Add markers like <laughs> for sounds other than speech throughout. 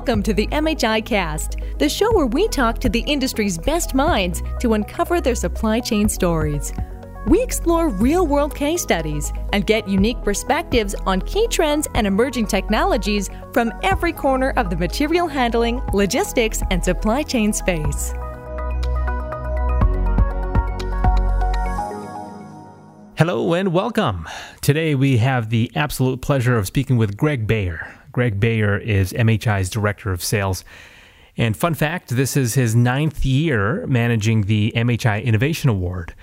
Welcome to the MHI Cast, the show where we talk to the industry's best minds to uncover their supply chain stories. We explore real world case studies and get unique perspectives on key trends and emerging technologies from every corner of the material handling, logistics, and supply chain space. Hello and welcome. Today we have the absolute pleasure of speaking with Greg Bayer. Greg Bayer is MHI's Director of Sales. And fun fact this is his ninth year managing the MHI Innovation Award.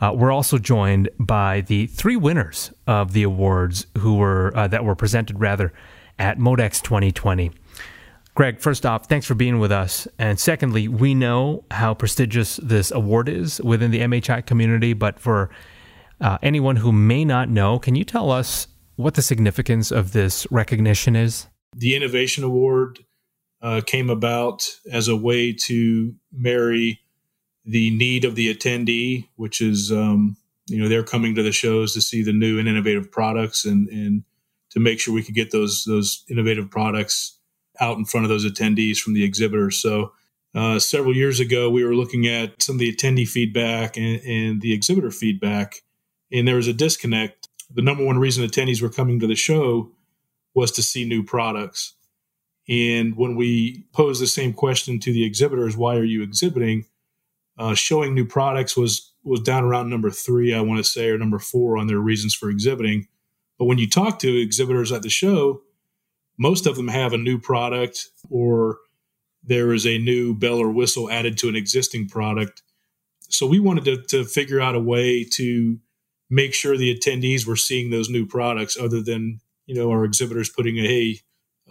Uh, we're also joined by the three winners of the awards who were uh, that were presented rather at Modex 2020. Greg, first off, thanks for being with us. And secondly, we know how prestigious this award is within the MHI community, but for uh, anyone who may not know, can you tell us what the significance of this recognition is? The Innovation Award uh, came about as a way to marry the need of the attendee, which is, um, you know, they're coming to the shows to see the new and innovative products and, and to make sure we could get those, those innovative products out in front of those attendees from the exhibitors. So, uh, several years ago, we were looking at some of the attendee feedback and, and the exhibitor feedback and there was a disconnect. The number one reason attendees were coming to the show was to see new products. And when we posed the same question to the exhibitors, why are you exhibiting? Uh, showing new products was was down around number three, I want to say, or number four on their reasons for exhibiting. But when you talk to exhibitors at the show, most of them have a new product or there is a new bell or whistle added to an existing product. So we wanted to, to figure out a way to make sure the attendees were seeing those new products other than you know our exhibitors putting a hey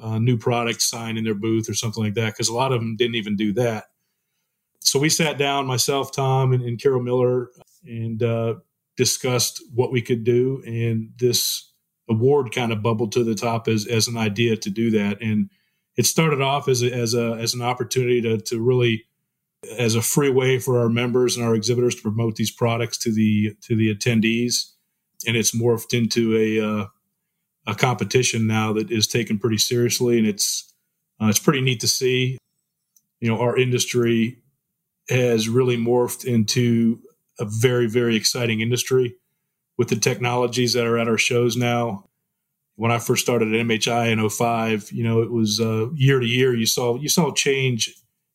uh, new product sign in their booth or something like that because a lot of them didn't even do that. So we sat down myself tom and, and carol miller and uh, discussed what we could do and this award kind of bubbled to the top as, as an idea to do that. And it started off as a, as a as an opportunity to to really as a free way for our members and our exhibitors to promote these products to the to the attendees, and it's morphed into a uh, a competition now that is taken pretty seriously, and it's uh, it's pretty neat to see. You know, our industry has really morphed into a very very exciting industry with the technologies that are at our shows now. When I first started at MHI in 05, you know, it was uh, year to year you saw you saw change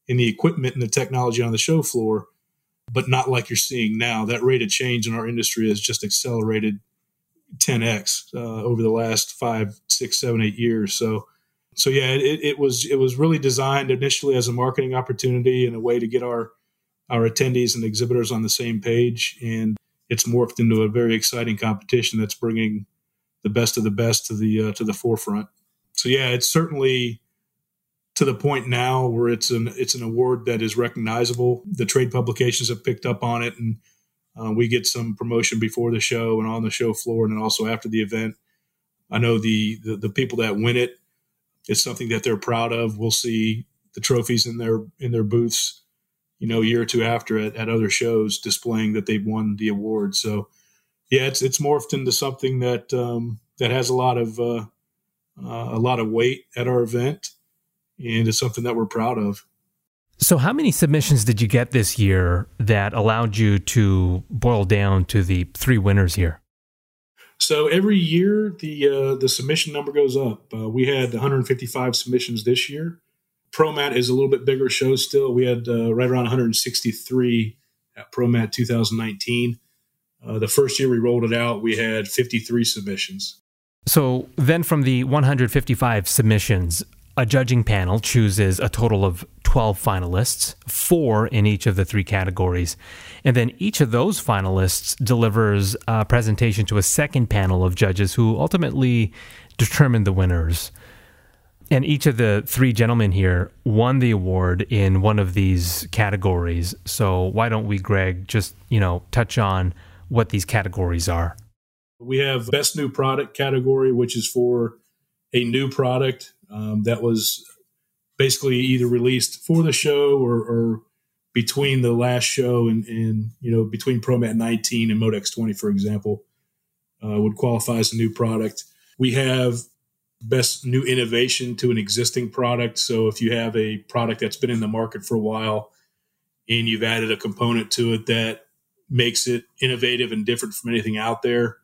in the equipment and the technology on the show floor, but not like you're seeing now. That rate of change in our industry has just accelerated 10x uh, over the last five, six, seven, eight years. So, so yeah, it, it was it was really designed initially as a marketing opportunity and a way to get our our attendees and exhibitors on the same page, and it's morphed into a very exciting competition that's bringing the best of the best to the uh, to the forefront. So yeah, it's certainly to the point now where it's an it's an award that is recognizable. The trade publications have picked up on it, and uh, we get some promotion before the show and on the show floor, and then also after the event. I know the, the the, people that win it, it's something that they're proud of. We'll see the trophies in their in their booths, you know, a year or two after at, at other shows, displaying that they've won the award. So, yeah, it's it's morphed into something that um, that has a lot of uh, uh, a lot of weight at our event and it's something that we're proud of. So, how many submissions did you get this year that allowed you to boil down to the three winners here? So every year the uh, the submission number goes up. Uh, we had 155 submissions this year. ProMat is a little bit bigger show still. We had uh, right around 163 at ProMat 2019. Uh, the first year we rolled it out, we had 53 submissions. So then, from the 155 submissions, a judging panel chooses a total of 12 finalists, four in each of the three categories. And then each of those finalists delivers a presentation to a second panel of judges who ultimately determine the winners. And each of the three gentlemen here won the award in one of these categories. So why don't we, Greg, just, you know, touch on what these categories are? We have best new product category, which is for a new product um, that was basically either released for the show or, or between the last show and, and, you know between ProMat 19 and Modex 20, for example, uh, would qualify as a new product. We have best new innovation to an existing product. So if you have a product that's been in the market for a while and you've added a component to it that makes it innovative and different from anything out there,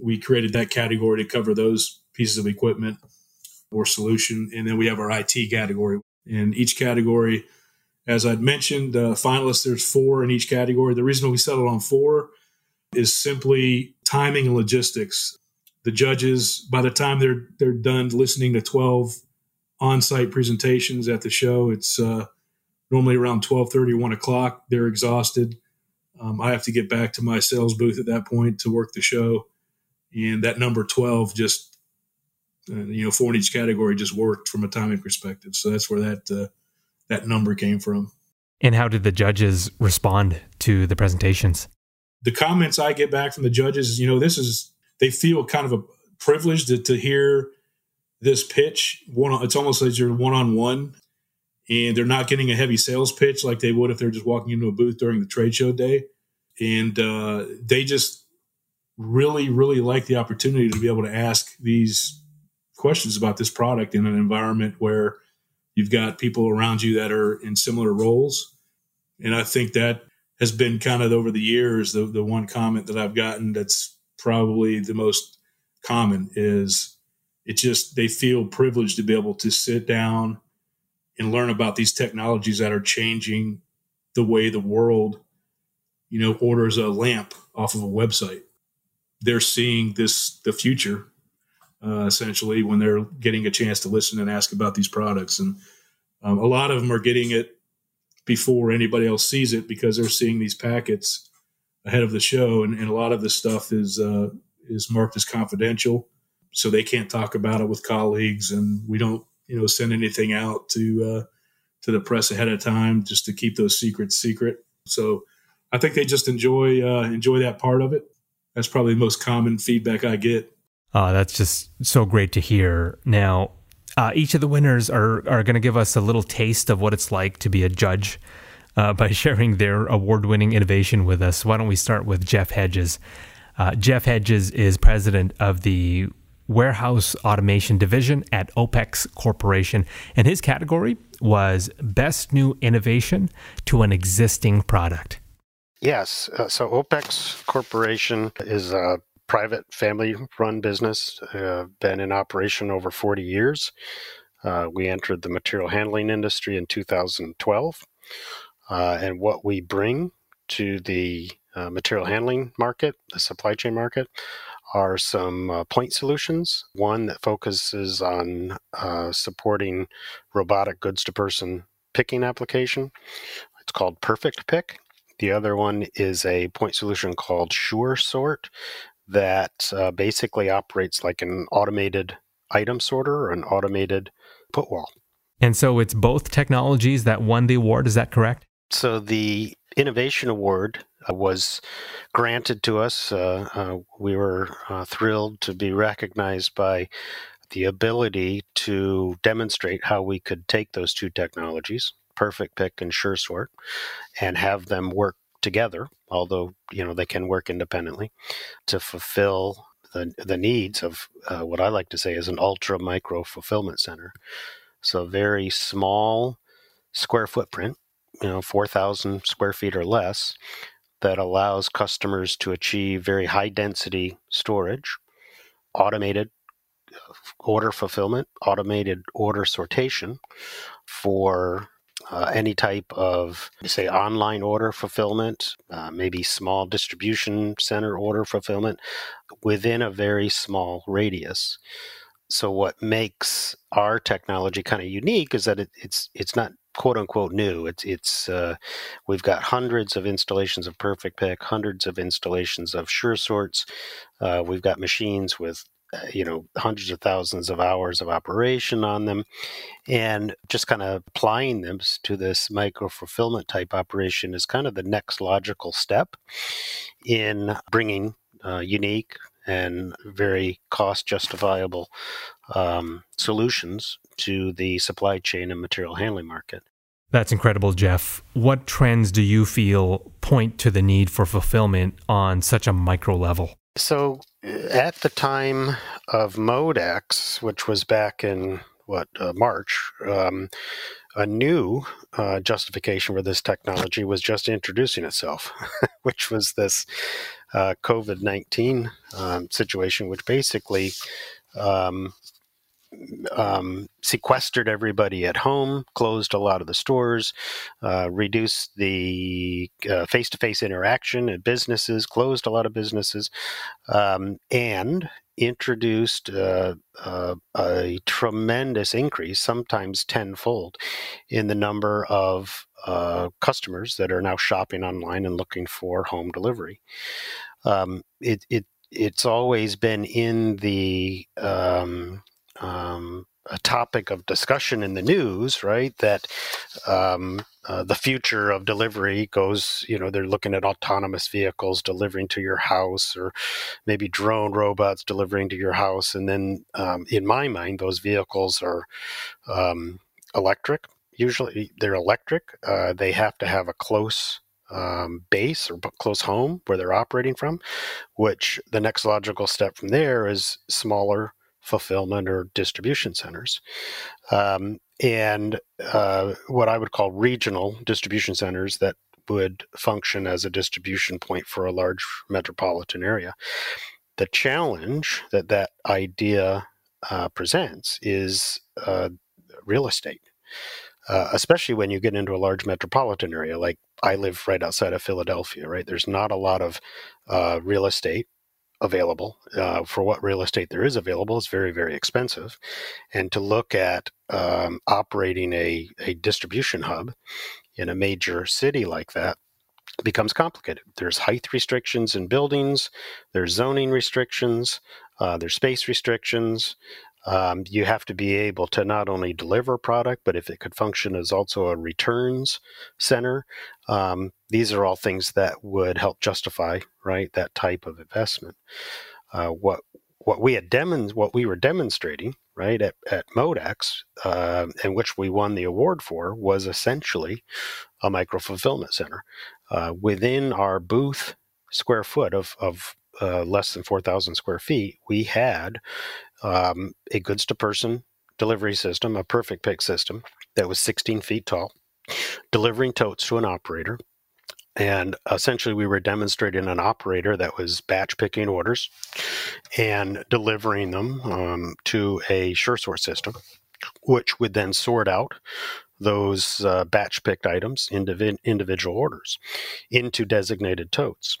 we created that category to cover those pieces of equipment or solution. And then we have our IT category. In each category, as I'd mentioned, uh, finalists, there's four in each category. The reason we settled on four is simply timing and logistics. The judges, by the time they're they're done listening to 12 on-site presentations at the show, it's uh, normally around 12:30 1 o'clock. They're exhausted. Um, I have to get back to my sales booth at that point to work the show, and that number 12 just uh, you know four in each category just worked from a timing perspective. So that's where that uh, that number came from. And how did the judges respond to the presentations? The comments I get back from the judges, you know, this is they feel kind of a privilege to, to hear this pitch. One, it's almost like you're one on one, and they're not getting a heavy sales pitch like they would if they're just walking into a booth during the trade show day. And uh, they just really, really like the opportunity to be able to ask these questions about this product in an environment where you've got people around you that are in similar roles. And I think that has been kind of over the years the, the one comment that I've gotten that's probably the most common is it just they feel privileged to be able to sit down and learn about these technologies that are changing the way the world you know orders a lamp off of a website they're seeing this the future uh, essentially when they're getting a chance to listen and ask about these products. And um, a lot of them are getting it before anybody else sees it because they're seeing these packets ahead of the show, and, and a lot of this stuff is uh, is marked as confidential, so they can't talk about it with colleagues, and we don't you know send anything out to uh, to the press ahead of time just to keep those secrets secret. So I think they just enjoy uh, enjoy that part of it. That's probably the most common feedback I get uh, that's just so great to hear. Now, uh, each of the winners are are going to give us a little taste of what it's like to be a judge uh, by <laughs> sharing their award winning innovation with us. Why don't we start with Jeff Hedges? Uh, Jeff Hedges is president of the Warehouse Automation Division at OPEX Corporation, and his category was Best New Innovation to an Existing Product. Yes. Uh, so OPEX Corporation is a private family run business, uh, been in operation over 40 years. Uh, we entered the material handling industry in 2012. Uh, and what we bring to the uh, material handling market, the supply chain market, are some uh, point solutions. One that focuses on uh, supporting robotic goods to person picking application. It's called Perfect Pick. The other one is a point solution called Sure Sort, that uh, basically operates like an automated item sorter or an automated put wall. And so it's both technologies that won the award, is that correct? So the Innovation Award uh, was granted to us. Uh, uh, we were uh, thrilled to be recognized by the ability to demonstrate how we could take those two technologies, Perfect Pick and Sure Sort, and have them work together, although you know they can work independently, to fulfill the the needs of uh, what I like to say is an ultra micro fulfillment center. So very small square footprint, you know, four thousand square feet or less, that allows customers to achieve very high density storage, automated uh, order fulfillment, automated order sortation for uh, any type of, say, online order fulfillment, uh, maybe small distribution center order fulfillment within a very small radius. So, what makes our technology kind of unique is that it, it's it's not quote unquote new. It's it's uh, we've got hundreds of installations of Perfect Pick, hundreds of installations of Sure Sorts. Uh, we've got machines with you know hundreds of thousands of hours of operation on them and just kind of applying them to this micro fulfillment type operation is kind of the next logical step in bringing uh, unique and very cost justifiable um, solutions to the supply chain and material handling market that's incredible, Jeff. What trends do you feel point to the need for fulfillment on such a micro level? So, at the time of Modex, which was back in what uh, March, um, a new uh, justification for this technology was just introducing itself, <laughs> which was this uh, COVID 19 um, situation, which basically um, um, sequestered everybody at home, closed a lot of the stores, uh, reduced the face to face interaction at businesses, closed a lot of businesses, um, and introduced uh, uh, a tremendous increase, sometimes tenfold, in the number of uh, customers that are now shopping online and looking for home delivery. Um, it, it it's always been in the um, topic of discussion in the news, right? That um, uh, the future of delivery goes, you know, they're looking at autonomous vehicles delivering to your house or maybe drone robots delivering to your house. And then, um, in my mind, those vehicles are um, electric. Usually they're electric. Uh, they have to have a close um, base or close home where they're operating from, which the next logical step from there is smaller fulfillment or distribution centers. Um, and uh, what I would call regional distribution centers that would function as a distribution point for a large metropolitan area. The challenge that that idea uh, presents is uh, real estate. Uh, especially when you get into a large metropolitan area. Like I live right outside of Philadelphia, right? There's not a lot of uh, real estate available. Uh, for what real estate there is available, is very, very expensive. And to look at um, operating a, a distribution hub in a major city like that becomes complicated. There's height restrictions in buildings, there's zoning restrictions, uh, there's space restrictions. Um, you have to be able to not only deliver product, but if it could function as also a returns center, um, these are all things that would help justify right that type of investment. Uh, what what we had demon- what we were demonstrating right at, at Modex, uh, which we won the award for, was essentially a micro fulfillment center uh, within our booth square foot of of uh, less than 4,000 square feet, we had um, a goods to person delivery system, a perfect pick system that was 16 feet tall, delivering totes to an operator. And essentially, we were demonstrating an operator that was batch picking orders and delivering them um, to a SureSort system, which would then sort out those uh, batch picked items individual orders into designated totes.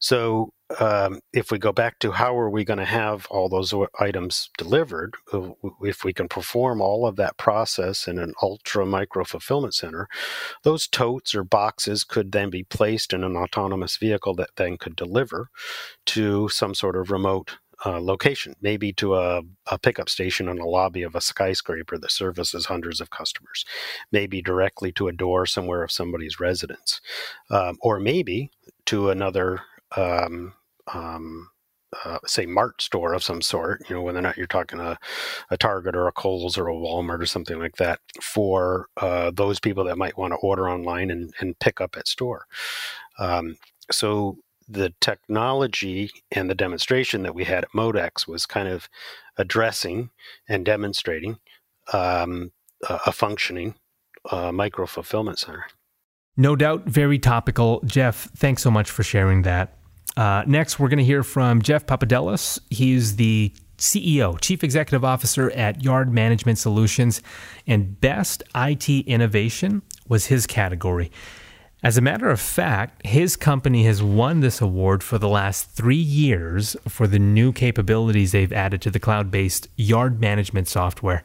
So um, if we go back to how are we going to have all those items delivered, uh, if we can perform all of that process in an ultra micro fulfillment center, those totes or boxes could then be placed in an autonomous vehicle that then could deliver to some sort of remote uh, location, maybe to a, a, pickup station in a lobby of a skyscraper that services hundreds of customers, maybe directly to a door somewhere of somebody's residence, um, or maybe to another um, um, uh, say mart store of some sort you know whether or not you're talking a, a target or a Kohl's or a walmart or something like that for uh, those people that might want to order online and, and pick up at store. Um, so the technology and the demonstration that we had at modex was kind of addressing and demonstrating um, a, functioning uh, micro fulfillment center. No doubt very topical. Jeff thanks so much for sharing that uh, next, we're going to hear from Jeff Papadelis. He's the CEO, Chief Executive Officer at Yard Management Solutions, and Best IT Innovation was his category. As a matter of fact, his company has won this award for the last three years for the new capabilities they've added to the cloud based yard management software.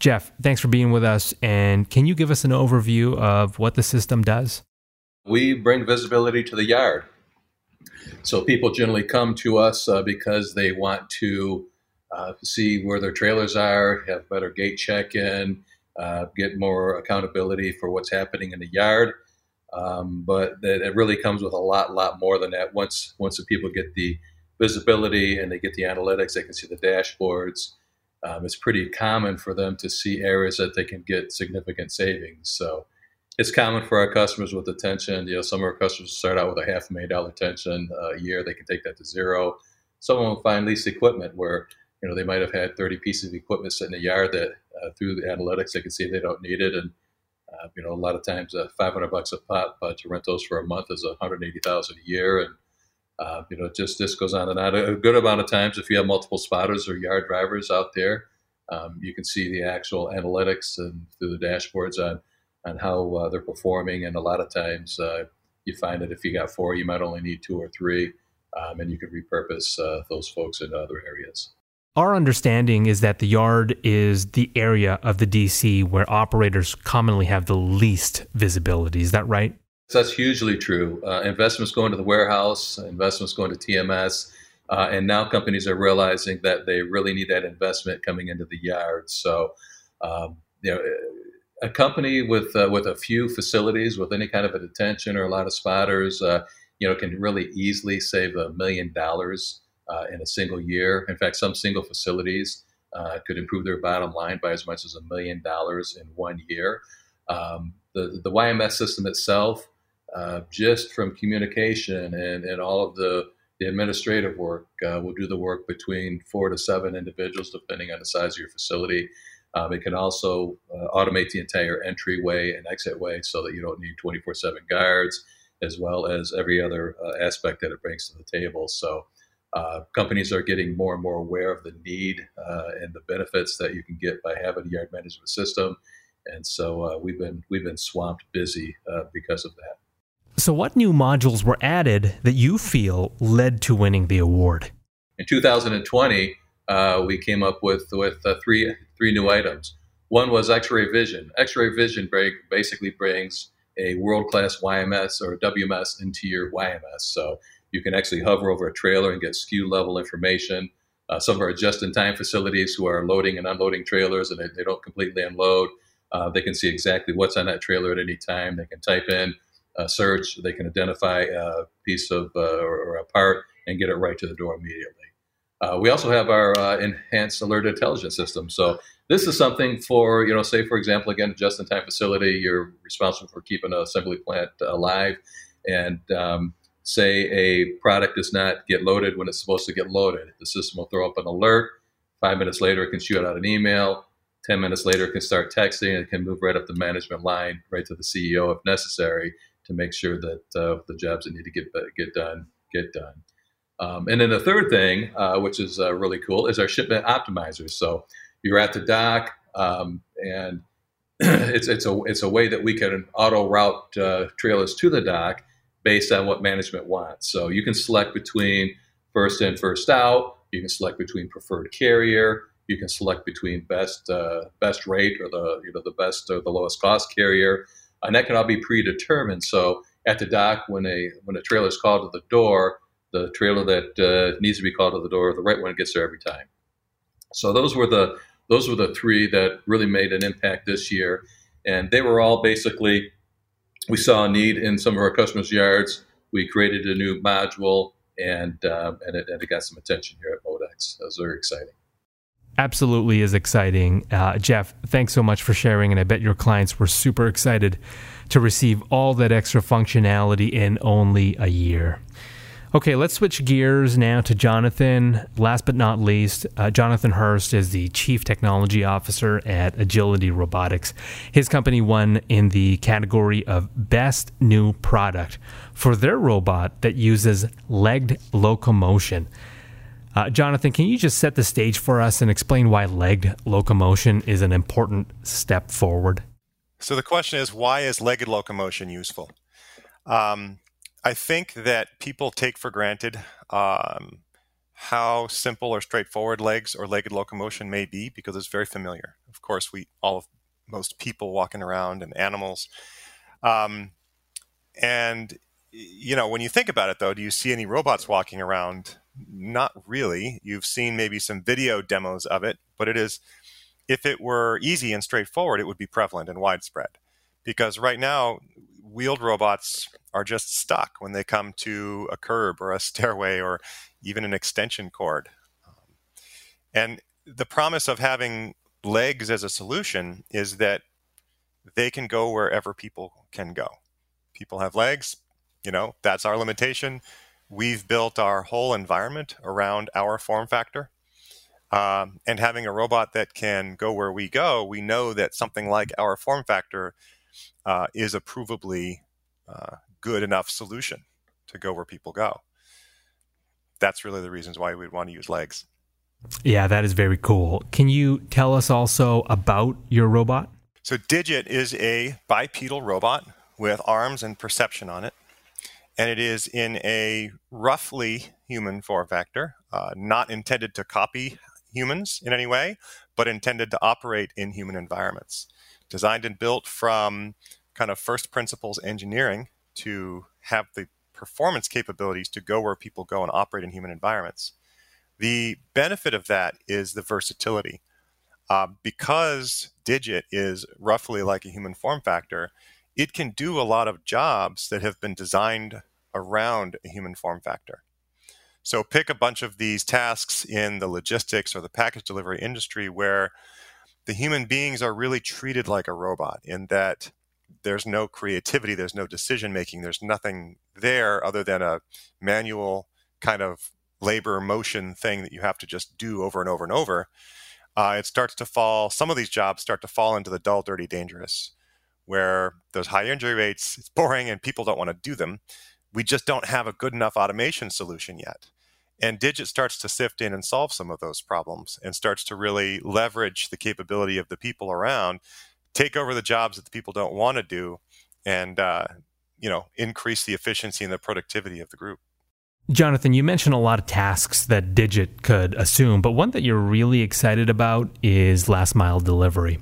Jeff, thanks for being with us. And can you give us an overview of what the system does? We bring visibility to the yard. So people generally come to us uh, because they want to uh, see where their trailers are, have better gate check in, uh, get more accountability for what's happening in the yard. Um, but it really comes with a lot, lot more than that. Once once the people get the visibility and they get the analytics, they can see the dashboards. Um, it's pretty common for them to see areas that they can get significant savings. So it's common for our customers with detention. You know, some of our customers start out with a half a million dollar detention uh, a year. They can take that to zero. Some of them find lease equipment where you know, they might have had 30 pieces of equipment sitting in the yard that uh, through the analytics they can see they don't need it, and uh, you know, a lot of times uh, 500 bucks a pop to rent those for a month is 180,000 a year, and uh, you know, just this goes on and on. A good amount of times, if you have multiple spotters or yard drivers out there, um, you can see the actual analytics and through the dashboards on on how uh, they're performing. And a lot of times, uh, you find that if you got four, you might only need two or three, um, and you can repurpose uh, those folks into other areas. Our understanding is that the yard is the area of the DC where operators commonly have the least visibility. Is that right? That's hugely true. Uh, investments going to the warehouse, investments going to TMS, uh, and now companies are realizing that they really need that investment coming into the yard. So, um, you know, a company with uh, with a few facilities, with any kind of a detention or a lot of spotters, uh, you know, can really easily save a million dollars uh, in a single year. In fact, some single facilities uh, could improve their bottom line by as much as a million dollars in one year. Um, the, the YMS system itself, uh, just from communication and, and all of the, the administrative work, will do the work between four to seven individuals, depending on the size of your facility. Um, it can also uh, automate the entire entryway and exitway so that you don't need 24 7 guards, as well as every other uh, aspect that it brings to the table. So, uh, companies are getting more and more aware of the need uh, and the benefits that you can get by having a yard management system, and so uh, we've been we've been swamped busy uh, because of that. So, what new modules were added that you feel led to winning the award? In 2020, uh, we came up with with uh, three three new items. One was X-ray vision. X-ray vision break basically brings a world-class YMS or WMS into your YMS. So you can actually hover over a trailer and get SKU level information. Uh, some of our just-in-time facilities who are loading and unloading trailers and they, they don't completely unload, uh, they can see exactly what's on that trailer at any time. They can type in a search, they can identify a piece of uh, or, or, a part and get it right to the door immediately. Uh, we also have our uh, enhanced alert intelligence system. So this is something for you know, say for example, again, just-in-time facility, you're responsible for keeping an assembly plant alive, and um, say a product does not get loaded when it's supposed to get loaded. The system will throw up an alert. Five minutes later, it can shoot out an email. 10 minutes later, it can start texting and it can move right up the management line, right to the CEO if necessary, to make sure that uh, the jobs that need to get, get done get done. Um, and then the third thing, uh, which is uh, really cool, is our shipment optimizers. So you're at the dock, um, and <clears throat> it's, it's, a, it's a way that we can auto route uh, trailers to the dock based on what management wants. So you can select between first in, first out. You can select between preferred carrier. You can select between best uh, best rate or the you know the best or the lowest cost carrier, and that can all be predetermined. So at the dock, when a when a trailer is called to the door, the trailer that uh, needs to be called to the door, the right one gets there every time. So those were the those were the three that really made an impact this year, and they were all basically we saw a need in some of our customers' yards. We created a new module, and uh, and, it, and, it, got some attention here at Modex. That was very exciting. Absolutely is exciting, uh, Jeff. Thanks so much for sharing, and I bet your clients were super excited to receive all that extra functionality in only a year. Okay, let's switch gears now to Jonathan. Last but not least, uh, Jonathan Hurst is the Chief Technology Officer at Agility Robotics. His company won in the category of Best New Product for their robot that uses legged locomotion. Uh, Jonathan, can you just set the stage for us and explain why legged locomotion is an important step forward? So, the question is why is legged locomotion useful? Um, I think that people take for granted um, how simple or straightforward legs or legged locomotion may be because it's very familiar. Of course, we all of most people walking around and animals. Um, and you know, when you think about it, though, do you see any robots walking around? Not really. You've seen maybe some video demos of it, but it is. If it were easy and straightforward, it would be prevalent and widespread. Because right now, wheeled robots are just stuck when they come to a curb or a <laughs> stairway or even an extension cord. Um, and the promise of having legs as a solution is that they can go wherever people can go. People have legs, you know, that's our limitation. We've built our whole environment around our form factor. Um, and having a robot that can go where we go, we know that something like our form factor uh, is a provably uh, good enough solution to go where people go. That's really the reasons why we'd want to use legs. Yeah, that is very cool. Can you tell us also about your robot? So, Digit is a bipedal robot with arms and perception on it. And it is in a roughly human form factor, uh, not intended to copy humans in any way, but intended to operate in human environments. Designed and built from kind of first principles engineering to have the performance capabilities to go where people go and operate in human environments. The benefit of that is the versatility. Uh, because Digit is roughly like a human form factor, it can do a lot of jobs that have been designed around a human form factor. So pick a bunch of these tasks in the logistics or the package delivery industry where the human beings are really treated like a robot in that there's no creativity, there's no decision making, there's nothing there other than a manual kind of labor motion thing that you have to just do over and over and over. Uh, it starts to fall, some of these jobs start to fall into the dull, dirty, dangerous, where there's high injury rates, it's boring, and people don't want to do them we just don't have a good enough automation solution yet. And Digit starts to sift in and solve some of those problems and starts to really leverage the capability of the people around, take over the jobs that the people don't want to do, and uh, you know increase the efficiency and the productivity of the group. Jonathan, you mentioned a lot of tasks that Digit could assume, but one that you're really excited about is last mile delivery.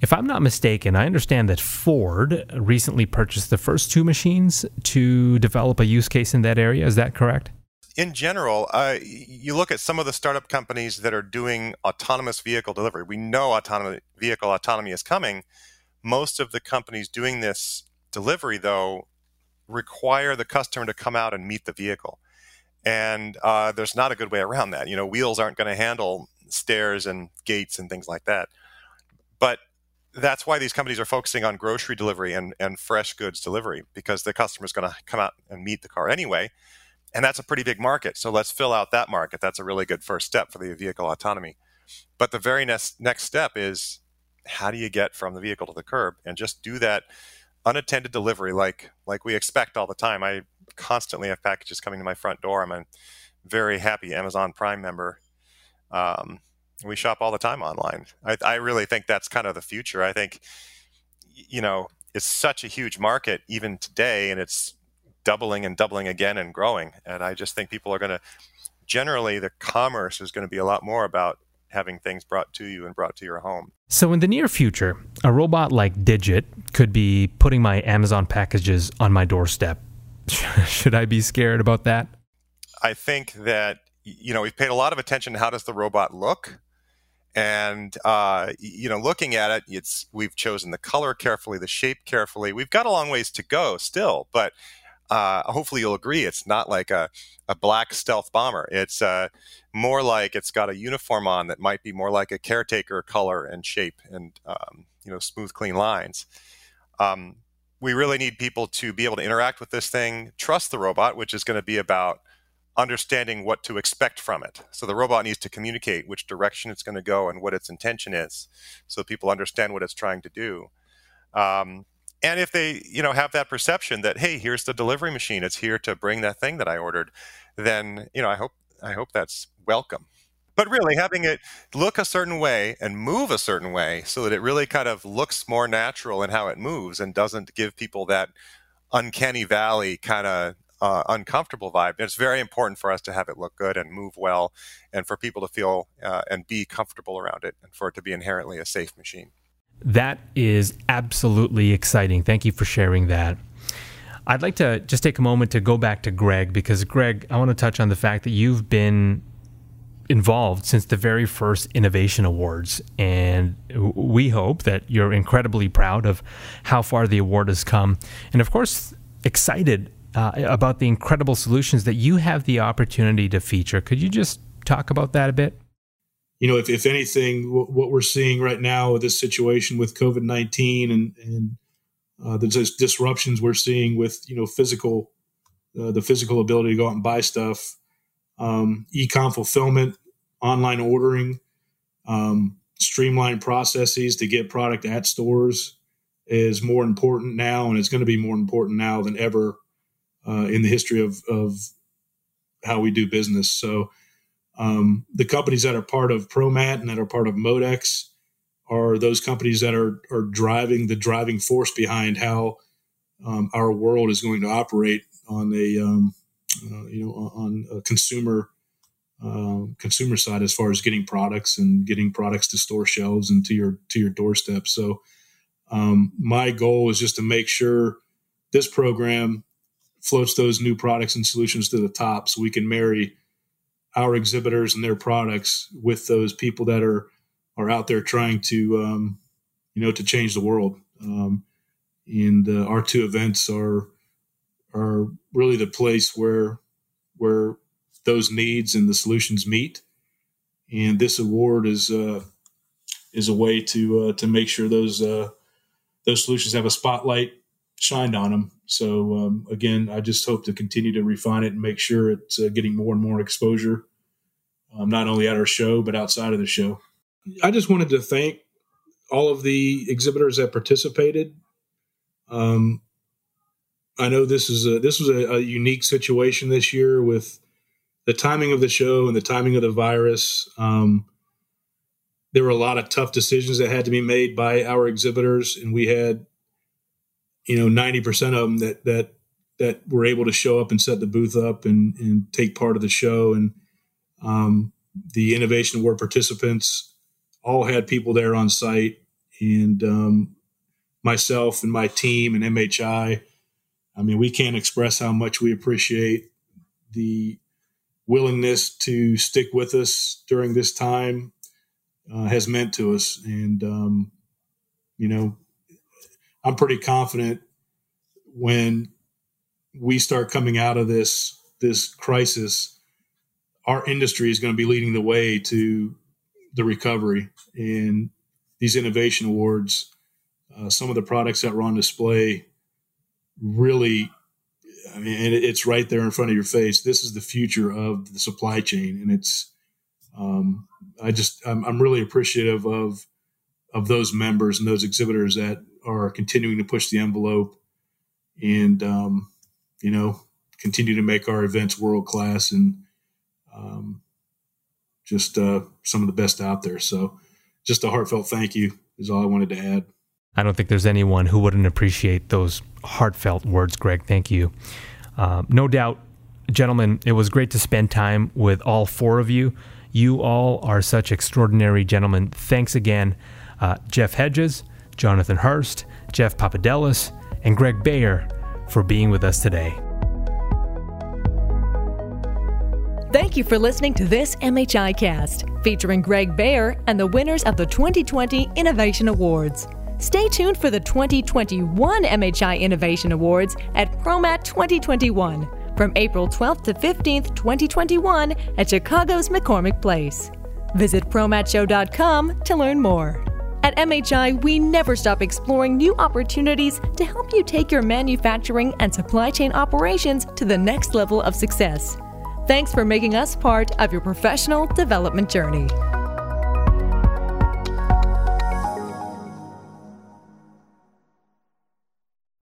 If I'm not mistaken, I understand that Ford recently purchased the first two machines to develop a use case in that area. Is that correct? In general, uh, you look at some of the startup companies that are doing autonomous vehicle delivery. We know autonomous vehicle autonomy is coming. Most of the companies doing this delivery, though, require the customer to come out and meet the vehicle. And uh, there's not a good way around that. You know, wheels aren't going to handle stairs and gates and things like that. But that's why these companies are focusing on grocery delivery and, and fresh goods delivery because the customer is going to come out and meet the car anyway. And that's a pretty big market. So let's fill out that market. That's a really good first step for the vehicle autonomy. But the very next, next step is how do you get from the vehicle to the curb and just do that unattended delivery like like we expect all the time. I constantly have packages coming to my front door. I'm a very happy Amazon Prime member. Um, we shop all the time online. I, I really think that's kind of the future. I think, you know, it's such a huge market even today, and it's doubling and doubling again and growing. And I just think people are going to generally the commerce is going to be a lot more about having things brought to you and brought to your home. So, in the near future, a robot like Digit could be putting my Amazon packages on my doorstep. <laughs> Should I be scared about that? I think that you know we've paid a lot of attention to how does the robot look and uh, you know looking at it it's we've chosen the color carefully the shape carefully we've got a long ways to go still but uh, hopefully you'll agree it's not like a, a black stealth bomber it's uh, more like it's got a uniform on that might be more like a caretaker color and shape and um, you know smooth clean lines um, we really need people to be able to interact with this thing trust the robot which is going to be about understanding what to expect from it. So the robot needs to communicate which direction it's going to go and what its intention is, so people understand what it's trying to do. Um, and if they, you know, have that perception that hey, here's the delivery machine, it's here to bring that thing that I ordered, then you know, I hope I hope that's welcome. But really, having it look a certain way and move a certain way, so that it really kind of looks more natural in how it moves and doesn't give people that uncanny valley kind of uh, uncomfortable vibe. It's very important for us to have it look good and move well, and for people to feel uh, and be comfortable around it, and for it to be inherently a safe machine. That is absolutely exciting. Thank you for sharing that. I'd like to just take a moment to go back to Greg because, Greg, I want to touch on the fact that you've been involved since the very first Innovation Awards. And we hope that you're incredibly proud of how far the award has come. And of course, excited uh, about the incredible solutions that you have the opportunity to feature. Could you just talk about that a bit? You know, if, if anything, what, what we're seeing right now with this situation with COVID 19 and, and uh, the dis- disruptions we're seeing with, you know, physical, uh, the physical ability to go out and buy stuff, um, e-com fulfillment, online ordering, um, streamlined processes to get product at stores is more important now, and it's going to be more important now than ever uh, in the history of, of how we do business. So, um, the companies that are part of ProMat and that are part of Modex are those companies that are are driving the driving force behind how um, our world is going to operate on a um, uh, you know on a consumer uh, consumer side as far as getting products and getting products to store shelves and to your to your doorstep. So um, my goal is just to make sure this program floats those new products and solutions to the top, so we can marry our exhibitors and their products with those people that are are out there trying to um, you know to change the world. Um, and uh, our two events are are really the place where where those needs and the solutions meet. And this award is uh, is a way to uh, to make sure those uh, those solutions have a spotlight shined on them. So um, again, I just hope to continue to refine it and make sure it's uh, getting more and more exposure, um, not only at our show but outside of the show. I just wanted to thank all of the exhibitors that participated. Um, I know this is a, this was a, a, unique situation this year with the timing of the show and the timing of the virus. Um, there were a lot of tough decisions that had to be made by our exhibitors, and we had, you know, ninety percent of them that that that were able to show up and set the booth up and and take part of the show. And um, the Innovation Award participants all had people there on site, and um, myself and my team and MHI I mean, we can't express how much we appreciate the willingness to stick with us during this time uh, has meant to us. And, um, you know, I'm pretty confident when we start coming out of this this crisis, our industry is going to be leading the way to the recovery. And these innovation awards, uh, some of the products that were on display really I mean, it's right there in front of your face. This is the future of the supply chain, and it's. Um, I just I'm, I'm, really appreciative of of those members and those exhibitors that are continuing to push the envelope, and um, you know continue to make our events world class and um, just uh, some of the best out there. So, just a heartfelt thank you is all I wanted to add. I don't think there's anyone who wouldn't appreciate those heartfelt words, Greg. Thank you. Uh, no doubt, gentlemen, it was great to spend time with all four of you. You all are such extraordinary gentlemen. Thanks again, uh, Jeff Hedges, Jonathan Hurst, Jeff Papadelis, and Greg Bayer for being with us today. Thank you for listening to this MHI cast featuring Greg Bayer and the winners of the 2020 Innovation Awards. Stay tuned for the 2021 MHI Innovation Awards at ProMat 2021 from April 12th to 15th, 2021 at Chicago's McCormick Place. Visit ProMatShow.com to learn more. At MHI, we never stop exploring new opportunities to help you take your manufacturing and supply chain operations to the next level of success. Thanks for making us part of your professional development journey.